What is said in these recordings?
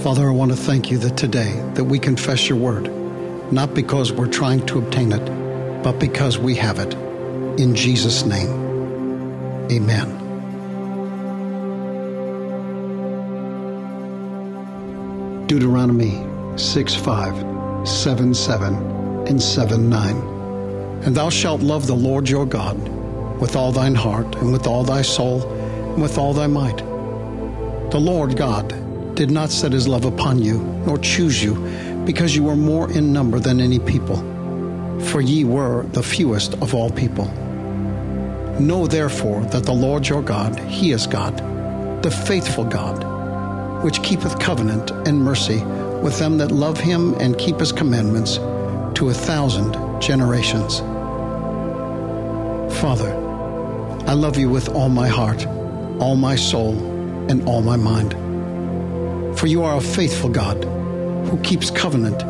Father, I want to thank you that today that we confess your word, not because we're trying to obtain it, but because we have it. In Jesus' name, amen. Deuteronomy 6 5, 7 7, and 7 9. And thou shalt love the Lord your God with all thine heart, and with all thy soul, and with all thy might. The Lord God did not set his love upon you, nor choose you, because you were more in number than any people, for ye were the fewest of all people. Know therefore that the Lord your God, he is God, the faithful God, which keepeth covenant and mercy with them that love him and keep his commandments to a thousand generations. Father, I love you with all my heart, all my soul, and all my mind. For you are a faithful God who keeps covenant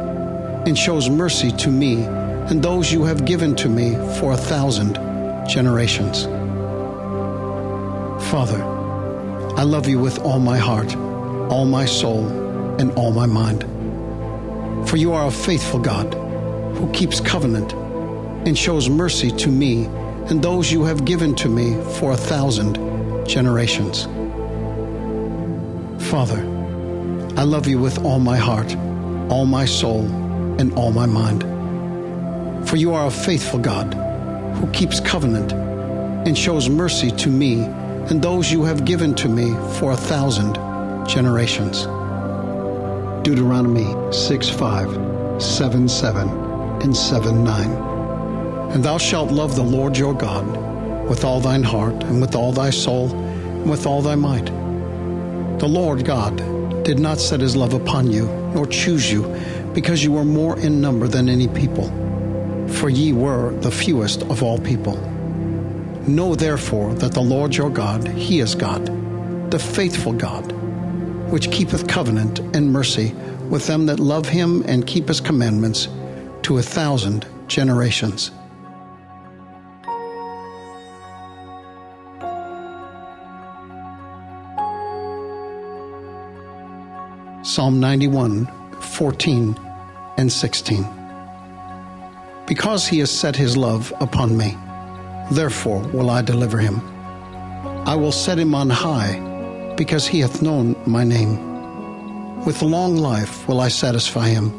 and shows mercy to me and those you have given to me for a thousand generations. Father, I love you with all my heart, all my soul, and all my mind. For you are a faithful God who keeps covenant and shows mercy to me and those you have given to me for a thousand generations. Father, I love you with all my heart, all my soul, and all my mind. For you are a faithful God who keeps covenant and shows mercy to me and those you have given to me for a thousand generations. Deuteronomy 6 5, 7 7, and 7 9. And thou shalt love the Lord your God with all thine heart, and with all thy soul, and with all thy might. The Lord God did not set his love upon you, nor choose you, because you were more in number than any people, for ye were the fewest of all people. Know therefore that the Lord your God, he is God, the faithful God, which keepeth covenant and mercy with them that love him and keep his commandments to a thousand generations. Psalm 91, 14 and 16. Because he has set his love upon me, therefore will I deliver him. I will set him on high, because he hath known my name. With long life will I satisfy him,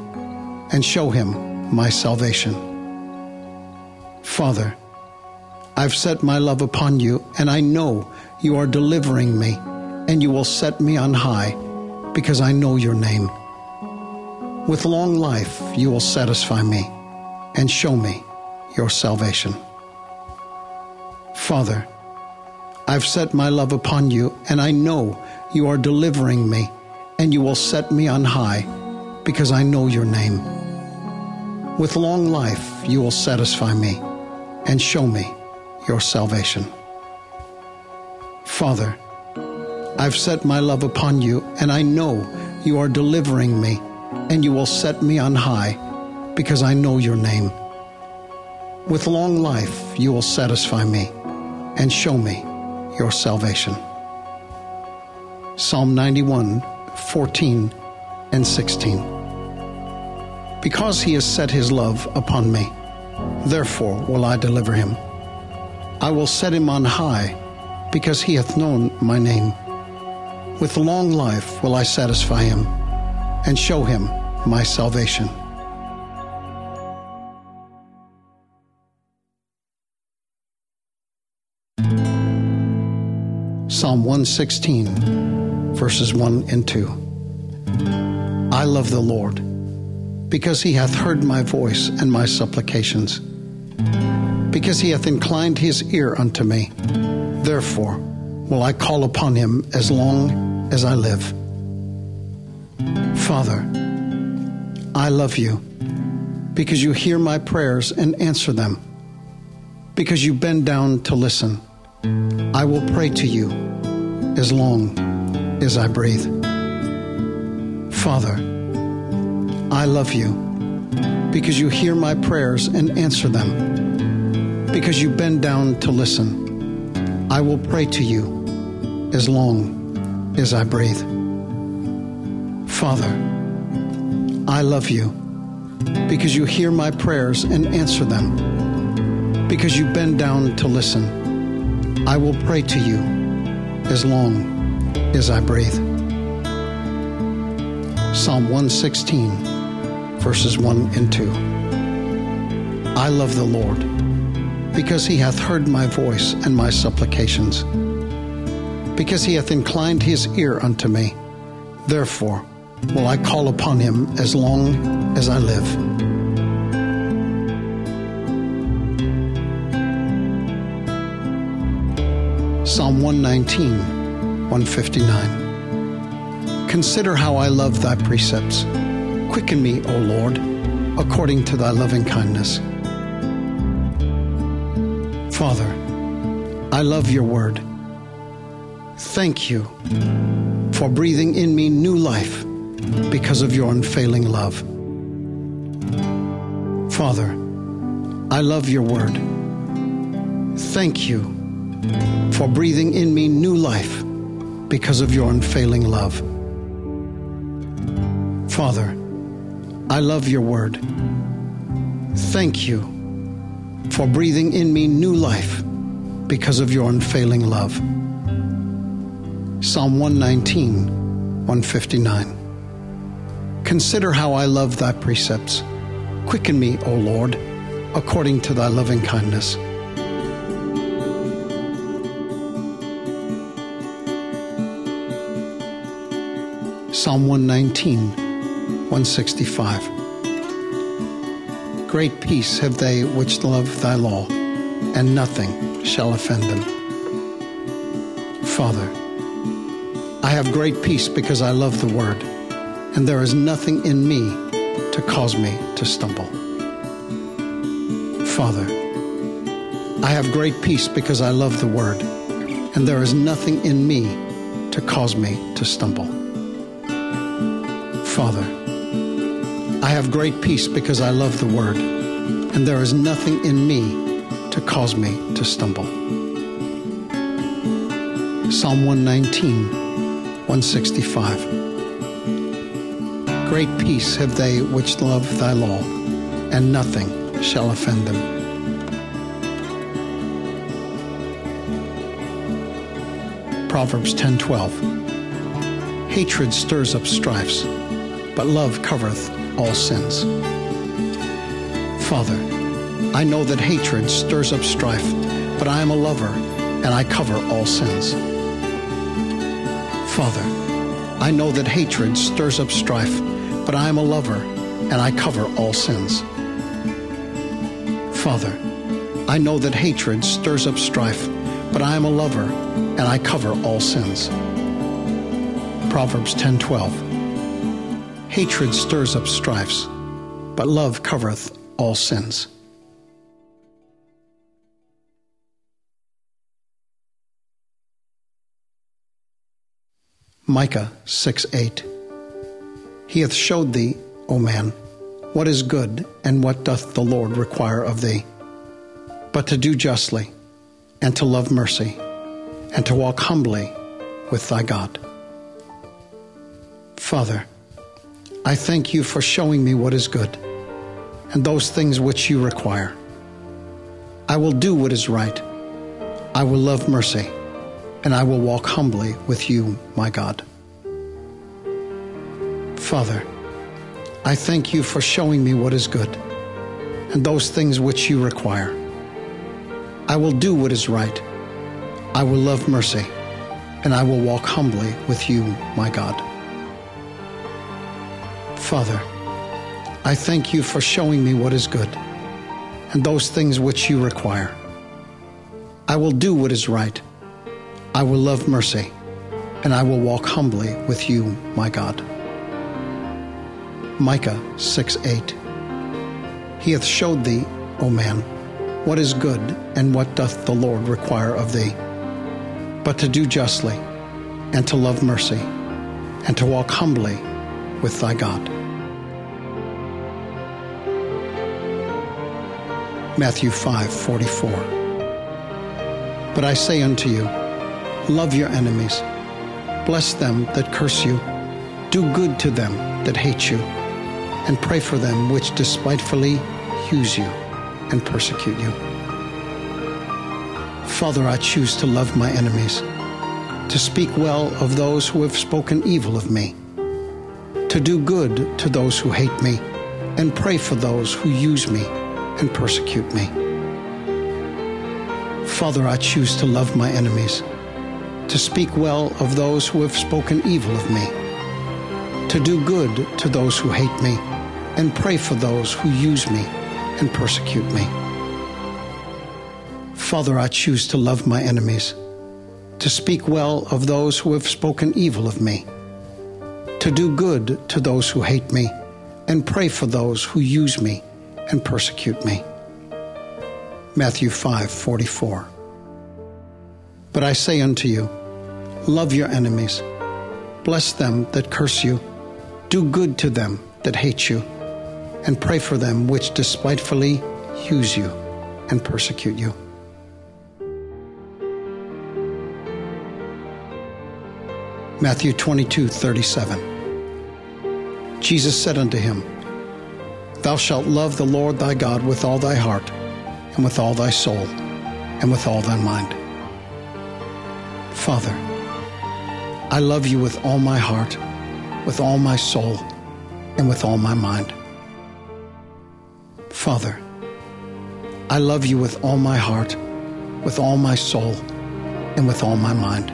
and show him my salvation. Father, I've set my love upon you, and I know you are delivering me, and you will set me on high because I know your name. With long life, you will satisfy me and show me your salvation. Father, I've set my love upon you, and I know you are delivering me, and you will set me on high because I know your name. With long life, you will satisfy me and show me your salvation. Father, I've set my love upon you, and I know you are delivering me, and you will set me on high, because I know your name. With long life, you will satisfy me and show me your salvation. Psalm 91, 14 and 16. Because he has set his love upon me, therefore will I deliver him. I will set him on high, because he hath known my name. With long life will I satisfy him and show him my salvation. Psalm 116, verses 1 and 2. I love the Lord because he hath heard my voice and my supplications, because he hath inclined his ear unto me. Therefore will I call upon him as long as I live. Father, I love you because you hear my prayers and answer them, because you bend down to listen. I will pray to you as long as I breathe. Father, I love you because you hear my prayers and answer them, because you bend down to listen. I will pray to you as long as I breathe. Father, I love you because you hear my prayers and answer them, because you bend down to listen. I will pray to you as long as I breathe. Psalm 116, verses 1 and 2. I love the Lord because he hath heard my voice and my supplications, because he hath inclined his ear unto me. Therefore will I call upon him as long as I live. Psalm 119, 159. Consider how I love thy precepts. Quicken me, O Lord, according to thy loving kindness. Father, I love your word. Thank you for breathing in me new life because of your unfailing love. Father, I love your word. Thank you for breathing in me new life because of your unfailing love. Father, I love your word. Thank you for breathing in me new life because of your unfailing love. Psalm 119, 159. Consider how I love thy precepts. Quicken me, O Lord, according to thy loving kindness. Psalm 119, 165. Great peace have they which love thy law, and nothing shall offend them. Father, I have great peace because I love the word, and there is nothing in me to cause me to stumble. Father, I have great peace because I love the word, and there is nothing in me to cause me to stumble. Father, I have great peace because I love the word, and there is nothing in me to cause me to stumble. Psalm 119, 165. Great peace have they which love thy law, and nothing shall offend them. Proverbs 10:12 Hatred stirs up strifes, but love covereth all sins. Father, I know that hatred stirs up strife, but I am a lover and I cover all sins. Father, I know that hatred stirs up strife, but I am a lover and I cover all sins. Father, I know that hatred stirs up strife, but I am a lover and I cover all sins. Proverbs 10:12 Hatred stirs up strifes, but love covereth all sins. Micah 6 8. He hath showed thee, O man, what is good and what doth the Lord require of thee, but to do justly, and to love mercy, and to walk humbly with thy God. Father, I thank you for showing me what is good and those things which you require. I will do what is right. I will love mercy, and I will walk humbly with you, my God. Father, I thank you for showing me what is good and those things which you require. I will do what is right. I will love mercy, and I will walk humbly with you, my God. Father, I thank you for showing me what is good and those things which you require. I will do what is right. I will love mercy, and I will walk humbly with you, my God. Micah 6 8. He hath showed thee, O man, what is good and what doth the Lord require of thee, but to do justly, and to love mercy, and to walk humbly with thy God. Matthew 5 44. But I say unto you, love your enemies, bless them that curse you, Do good to them that hate you, and pray for them which despitefully use you and persecute you. Father, I choose to love my enemies, to speak well of those who have spoken evil of me, to do good to those who hate me, and pray for those who use me and persecute me. Father, I choose to love my enemies, to speak well of those who have spoken evil of me, to do good to those who hate me, and pray for those who use me and persecute me. Father, I choose to love my enemies, to speak well of those who have spoken evil of me, to do good to those who hate me, and pray for those who use me and persecute me. Matthew 5:44 But I say unto you love your enemies. Bless them that curse you. Do good to them that hate you. And pray for them which despitefully use you and persecute you. Matthew 22:37 Jesus said unto him Thou shalt love the Lord thy God with all thy heart and with all thy soul, and with all thy mind. Father, I love you with all my heart, with all my soul, and with all my mind. Father, I love you with all my heart, with all my soul, and with all my mind.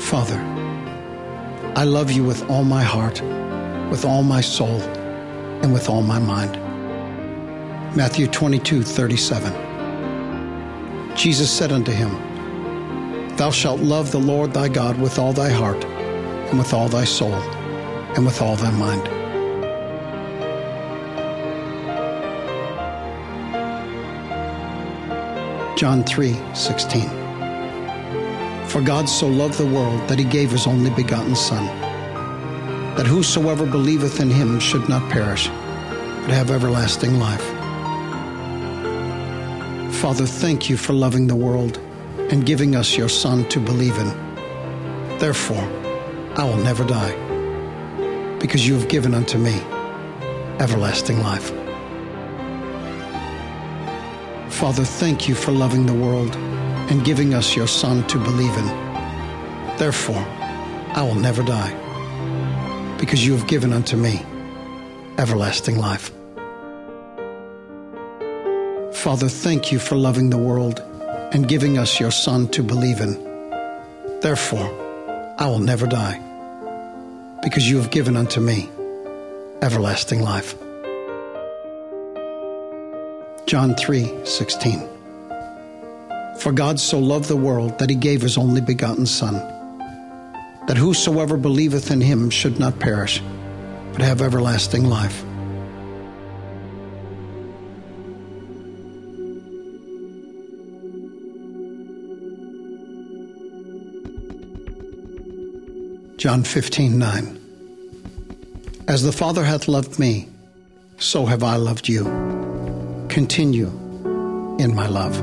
Father, I love you with all my heart, with all my soul, and with all my mind. Matthew 22, 37. Jesus said unto him, Thou shalt love the Lord thy God with all thy heart, and with all thy soul, and with all thy mind. John 3, 16. For God so loved the world that he gave his only begotten Son, that whosoever believeth in him should not perish, but have everlasting life. Father, thank you for loving the world and giving us your Son to believe in. Therefore, I will never die, because you have given unto me everlasting life. Father, thank you for loving the world and giving us your Son to believe in. Therefore, I will never die, because you have given unto me everlasting life. Father, thank you for loving the world and giving us your Son to believe in. Therefore, I will never die, because you have given unto me everlasting life. John 3 16. For God so loved the world that he gave his only begotten Son, that whosoever believeth in him should not perish, but have everlasting life. John 15, 9. As the Father hath loved me, so have I loved you. Continue in my love.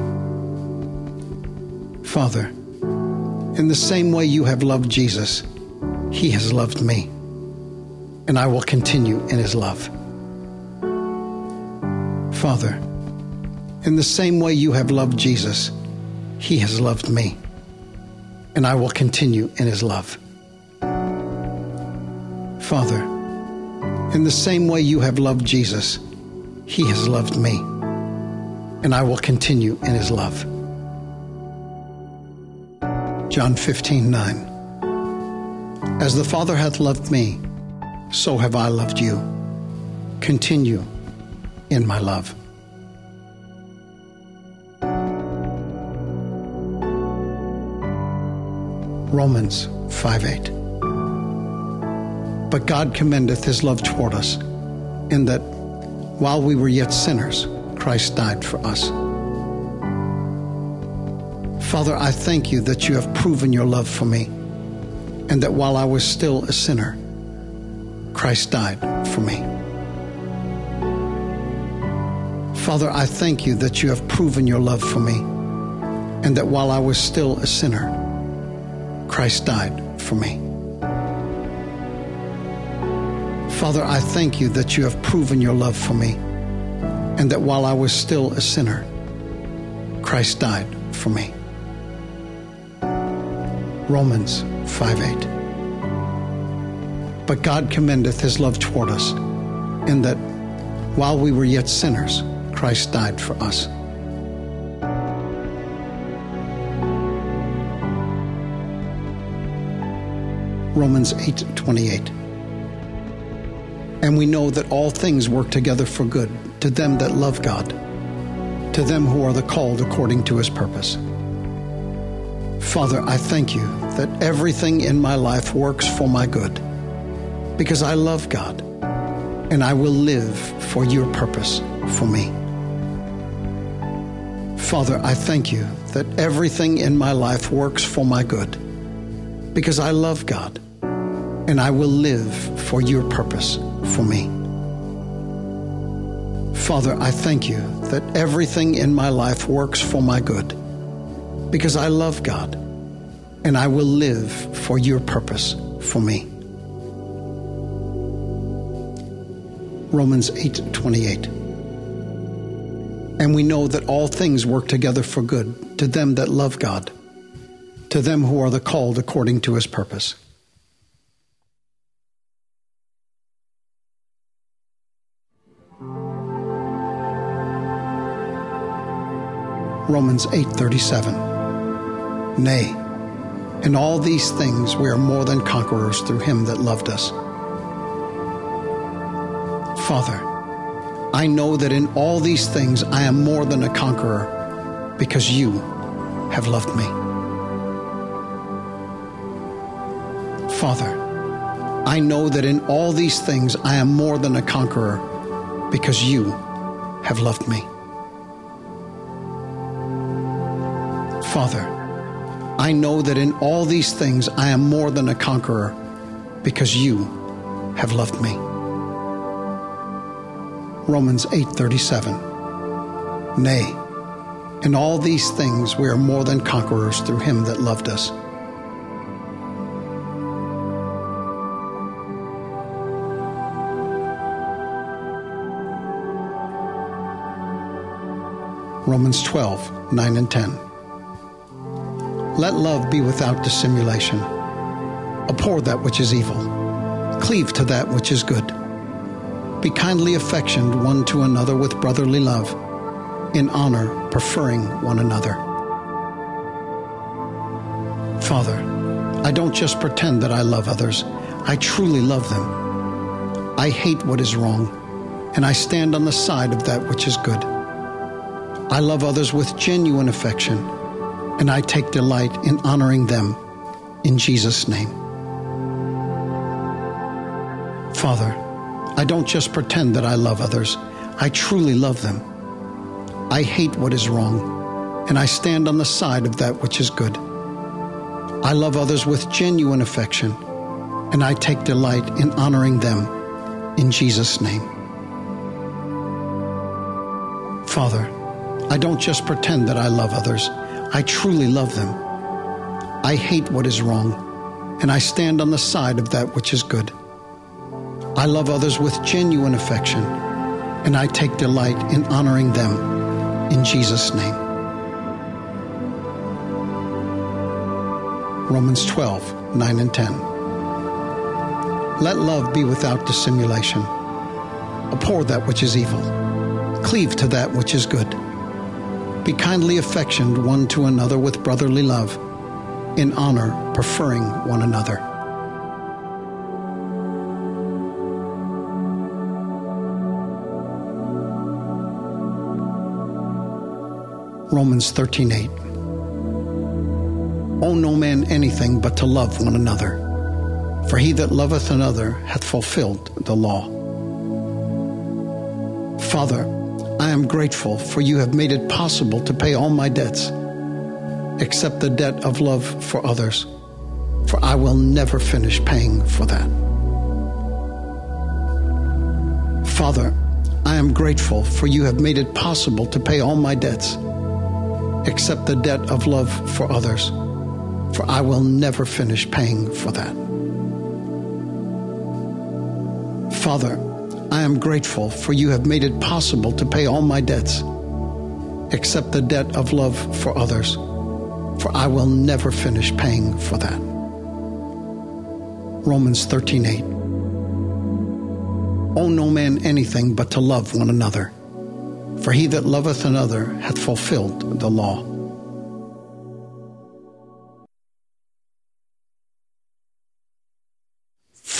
Father, in the same way you have loved Jesus, he has loved me, and I will continue in his love. Father, in the same way you have loved Jesus, he has loved me, and I will continue in his love. Father, in the same way you have loved Jesus, he has loved me, and I will continue in his love. John 15, 9. As the Father hath loved me, so have I loved you. Continue in my love. Romans 5 8. But God commendeth his love toward us, in that while we were yet sinners, Christ died for us. Father, I thank you that you have proven your love for me, and that while I was still a sinner, Christ died for me. Father, I thank you that you have proven your love for me, and that while I was still a sinner, Christ died for me. Father, I thank you that you have proven your love for me, and that while I was still a sinner, Christ died for me. Romans 5 8. But God commendeth his love toward us, in that while we were yet sinners, Christ died for us. Romans 8:28. And we know that all things work together for good to them that love God, to them who are the called according to his purpose. Father, I thank you that everything in my life works for my good because I love God and I will live for your purpose for me. Father, I thank you that everything in my life works for my good because I love God and I will live for your purpose for me. Father, I thank you that everything in my life works for my good because I love God and I will live for your purpose for me. Romans 8:28 And we know that all things work together for good to them that love God to them who are the called according to his purpose. Romans 8:37 Nay in all these things we are more than conquerors through him that loved us. Father I know that in all these things I am more than a conqueror because you have loved me. Father I know that in all these things I am more than a conqueror because you have loved me Father, I know that in all these things I am more than a conqueror because you have loved me. Romans 8:37 Nay, in all these things we are more than conquerors through him that loved us. Romans 12, 9 and 10. Let love be without dissimulation. Abhor that which is evil. Cleave to that which is good. Be kindly affectioned one to another with brotherly love, in honor, preferring one another. Father, I don't just pretend that I love others, I truly love them. I hate what is wrong, and I stand on the side of that which is good. I love others with genuine affection, and I take delight in honoring them in Jesus' name. Father, I don't just pretend that I love others, I truly love them. I hate what is wrong, and I stand on the side of that which is good. I love others with genuine affection, and I take delight in honoring them in Jesus' name. Father, I don't just pretend that I love others, I truly love them. I hate what is wrong, and I stand on the side of that which is good. I love others with genuine affection, and I take delight in honoring them in Jesus' name. Romans 12, 9 and 10. Let love be without dissimulation. Abhor that which is evil. Cleave to that which is good. Be kindly affectioned one to another with brotherly love, in honor, preferring one another. Romans 13:8 Owe no man anything but to love one another, for he that loveth another hath fulfilled the law. Father, I am grateful for you have made it possible to pay all my debts, except the debt of love for others, for I will never finish paying for that. Father, I am grateful for you have made it possible to pay all my debts, except the debt of love for others, for I will never finish paying for that. Father, am grateful for you have made it possible to pay all my debts, except the debt of love for others, for I will never finish paying for that. Romans 13 8. Owe no man anything but to love one another, for he that loveth another hath fulfilled the law.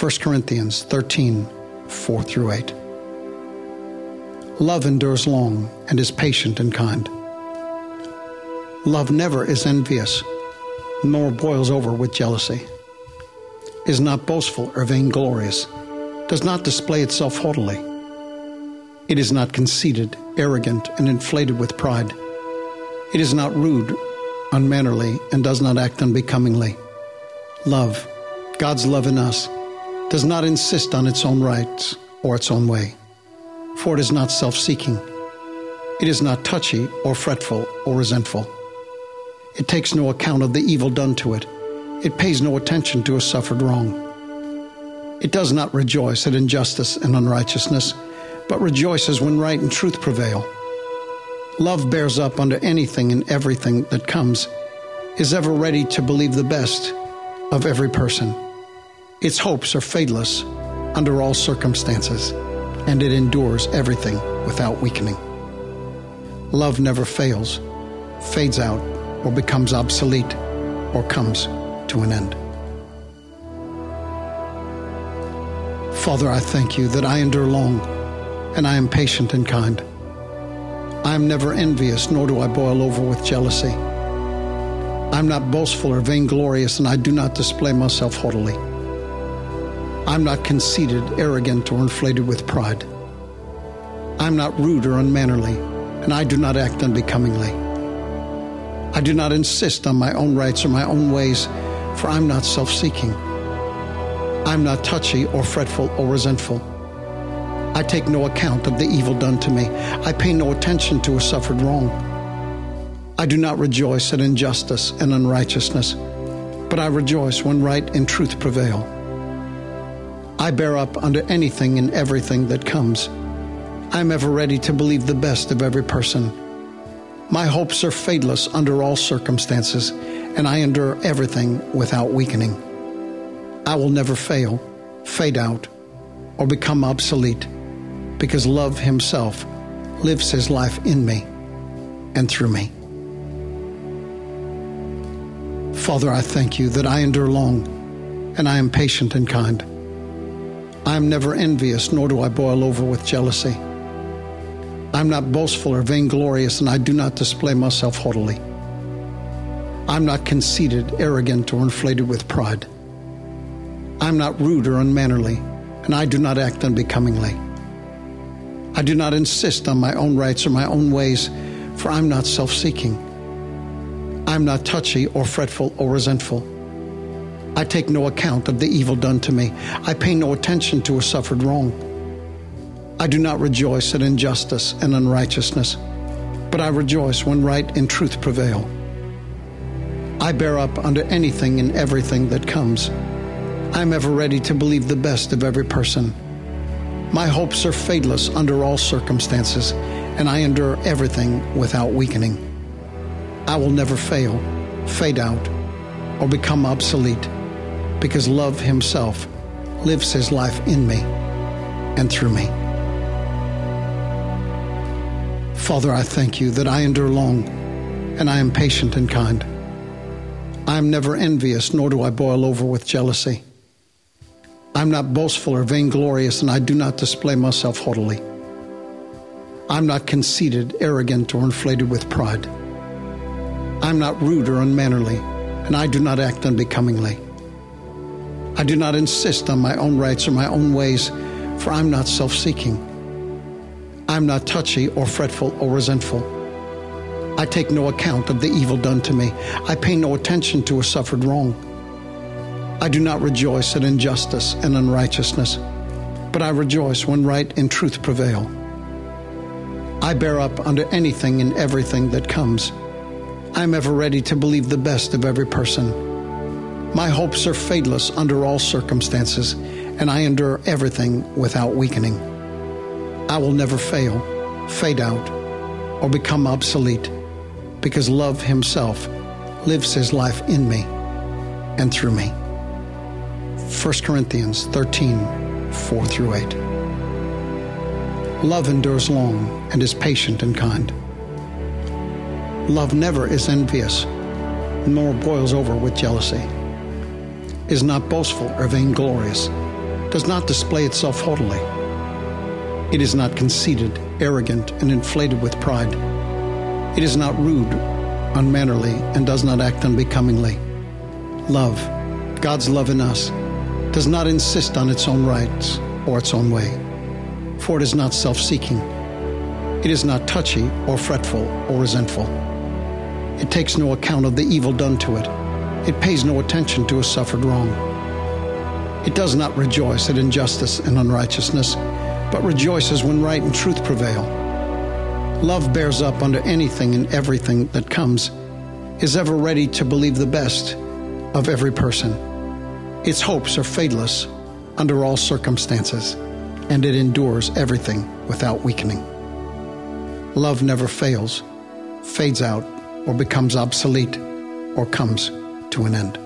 1 Corinthians 13, 4 through 8. Love endures long and is patient and kind. Love never is envious, nor boils over with jealousy, is not boastful or vainglorious, does not display itself haughtily. It is not conceited, arrogant, and inflated with pride. It is not rude, unmannerly, and does not act unbecomingly. Love, God's love in us, does not insist on its own rights or its own way, for it is not self seeking. It is not touchy or fretful or resentful. It takes no account of the evil done to it. It pays no attention to a suffered wrong. It does not rejoice at injustice and unrighteousness, but rejoices when right and truth prevail. Love bears up under anything and everything that comes, is ever ready to believe the best of every person its hopes are fadeless under all circumstances, and it endures everything without weakening. Love never fails, fades out, or becomes obsolete, or comes to an end. Father, I thank you that I endure long, and I am patient and kind. I am never envious, nor do I boil over with jealousy. I am not boastful or vainglorious, and I do not display myself haughtily. I'm not conceited, arrogant, or inflated with pride. I'm not rude or unmannerly, and I do not act unbecomingly. I do not insist on my own rights or my own ways, for I'm not self seeking. I'm not touchy or fretful or resentful. I take no account of the evil done to me. I pay no attention to a suffered wrong. I do not rejoice at injustice and unrighteousness, but I rejoice when right and truth prevail. I bear up under anything and everything that comes. I am ever ready to believe the best of every person. My hopes are fadeless under all circumstances, and I endure everything without weakening. I will never fail, fade out, or become obsolete, because love Himself lives His life in me and through me. Father, I thank you that I endure long, and I am patient and kind. I am never envious, nor do I boil over with jealousy. I am not boastful or vainglorious, and I do not display myself haughtily. I am not conceited, arrogant, or inflated with pride. I am not rude or unmannerly, and I do not act unbecomingly. I do not insist on my own rights or my own ways, for I am not self seeking. I am not touchy or fretful or resentful. I take no account of the evil done to me. I pay no attention to a suffered wrong. I do not rejoice at injustice and unrighteousness, but I rejoice when right and truth prevail. I bear up under anything and everything that comes. I am ever ready to believe the best of every person. My hopes are fadeless under all circumstances, and I endure everything without weakening. I will never fail, fade out, or become obsolete because love himself lives his life in me and through me. Father, I thank you that I endure long and I am patient and kind. I am never envious, nor do I boil over with jealousy. I'm not boastful or vainglorious, and I do not display myself haughtily. I'm not conceited, arrogant, or inflated with pride. I'm not rude or unmannerly, and I do not act unbecomingly. I do not insist on my own rights or my own ways, for I'm not self seeking. I'm not touchy or fretful or resentful. I take no account of the evil done to me. I pay no attention to a suffered wrong. I do not rejoice at injustice and unrighteousness, but I rejoice when right and truth prevail. I bear up under anything and everything that comes. I am ever ready to believe the best of every person My hopes are fadeless under all circumstances, and I endure everything without weakening. I will never fail, fade out, or become obsolete because love himself lives his life in me and through me. 1 Corinthians 13 4 through 8. Love endures long and is patient and kind. Love never is envious, nor boils over with jealousy, is not boastful or vainglorious, does not display itself haughtily. It is not conceited, arrogant, and inflated with pride. It is not rude, unmannerly, and does not act unbecomingly. Love, God's love in us, does not insist on its own rights or its own way, for it is not self seeking. It is not touchy or fretful or resentful. It takes no account of the evil done to it. It pays no attention to a suffered wrong. It does not rejoice at injustice and unrighteousness, but rejoices when right and truth prevail. Love bears up under anything and everything that comes, is ever ready to believe the best of every person. Its hopes are fadeless under all circumstances, and it endures everything without weakening. Love never fails, fades out, or becomes obsolete, or comes to an end.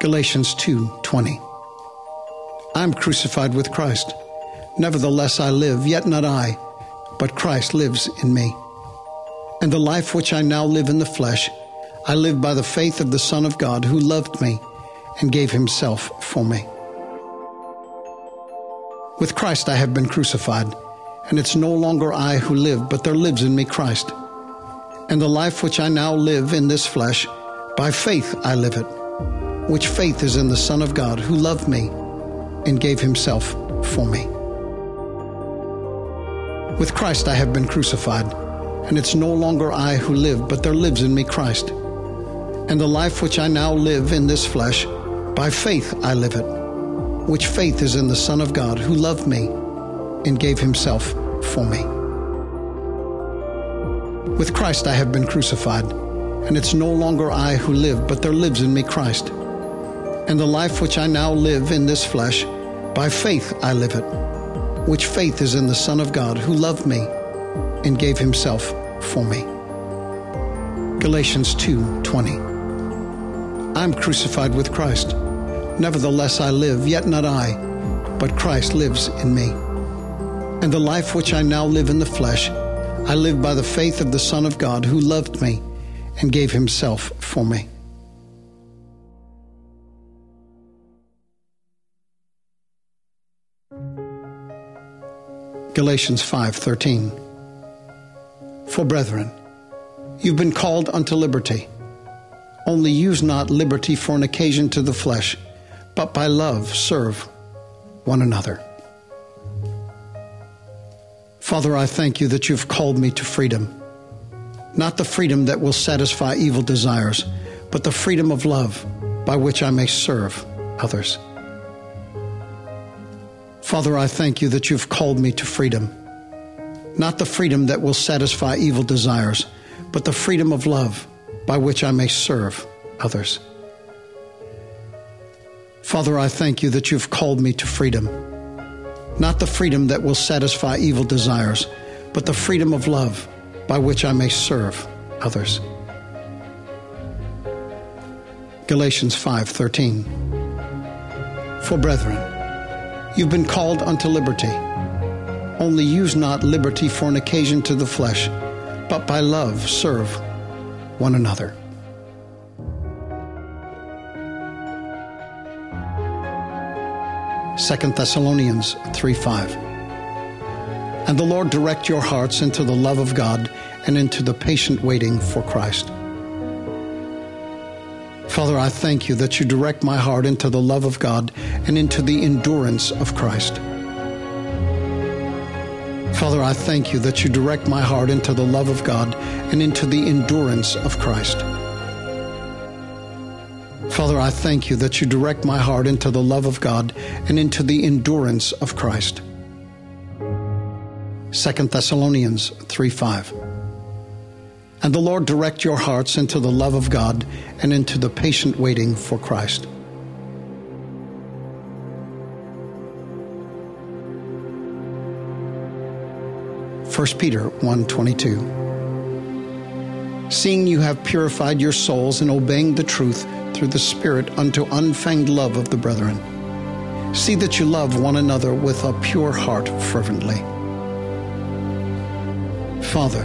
Galatians 2:20 I'm crucified with Christ. Nevertheless I live, yet not I, but Christ lives in me. And the life which I now live in the flesh, I live by the faith of the Son of God who loved me and gave himself for me. With Christ I have been crucified, and it's no longer I who live, but there lives in me Christ. And the life which I now live in this flesh, by faith I live it which faith is in the Son of God who loved me and gave himself for me. With Christ I have been crucified, and it's no longer I who live, but there lives in me Christ. And the life which I now live in this flesh, by faith I live it, which faith is in the Son of God who loved me and gave himself for me. With Christ I have been crucified, and it's no longer I who live, but there lives in me Christ. And the life which I now live in this flesh, by faith I live it, which faith is in the Son of God who loved me and gave himself for me. Galatians 2:20 I'm crucified with Christ. Nevertheless I live, yet not I, but Christ lives in me. And the life which I now live in the flesh, I live by the faith of the Son of God who loved me and gave himself for me. Galatians 5:13 For brethren you've been called unto liberty. Only use not liberty for an occasion to the flesh but by love serve one another Father I thank you that you've called me to freedom not the freedom that will satisfy evil desires but the freedom of love by which I may serve others Father, I thank you that you've called me to freedom. Not the freedom that will satisfy evil desires, but the freedom of love by which I may serve others. Father, I thank you that you've called me to freedom. Not the freedom that will satisfy evil desires, but the freedom of love by which I may serve others. Galatians 5:13 For brethren You've been called unto liberty. Only use not liberty for an occasion to the flesh, but by love serve one another. Second Thessalonians 3 5. And the Lord direct your hearts into the love of God and into the patient waiting for Christ. Father, I thank you that you direct my heart into the love of God and into the endurance of Christ. Father, I thank you that you direct my heart into the love of God and into the endurance of Christ. Father, I thank you that you direct my heart into the love of God and into the endurance of Christ. 2 Thessalonians 3 5. And the Lord direct your hearts into the love of God and into the patient waiting for Christ. First Peter 1:22 Seeing you have purified your souls in obeying the truth through the Spirit unto unfeigned love of the brethren. See that you love one another with a pure heart fervently. Father,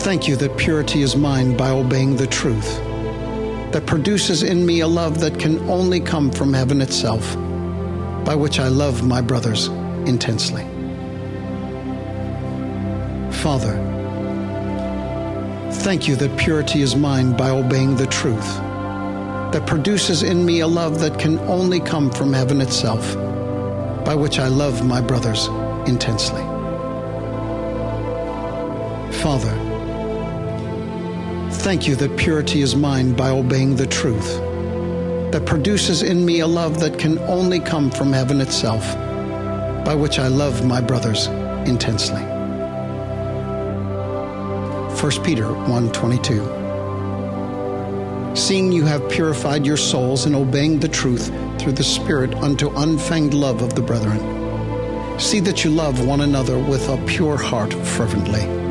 thank you that purity is mine by obeying the truth, that produces in me a love that can only come from heaven itself, by which I love my brothers intensely. Father, thank you that purity is mine by obeying the truth, that produces in me a love that can only come from heaven itself, by which I love my brothers intensely. Father, thank you that purity is mine by obeying the truth, that produces in me a love that can only come from heaven itself, by which I love my brothers intensely. 1 Peter 1:22 Seeing you have purified your souls in obeying the truth through the Spirit unto unfeigned love of the brethren, see that you love one another with a pure heart fervently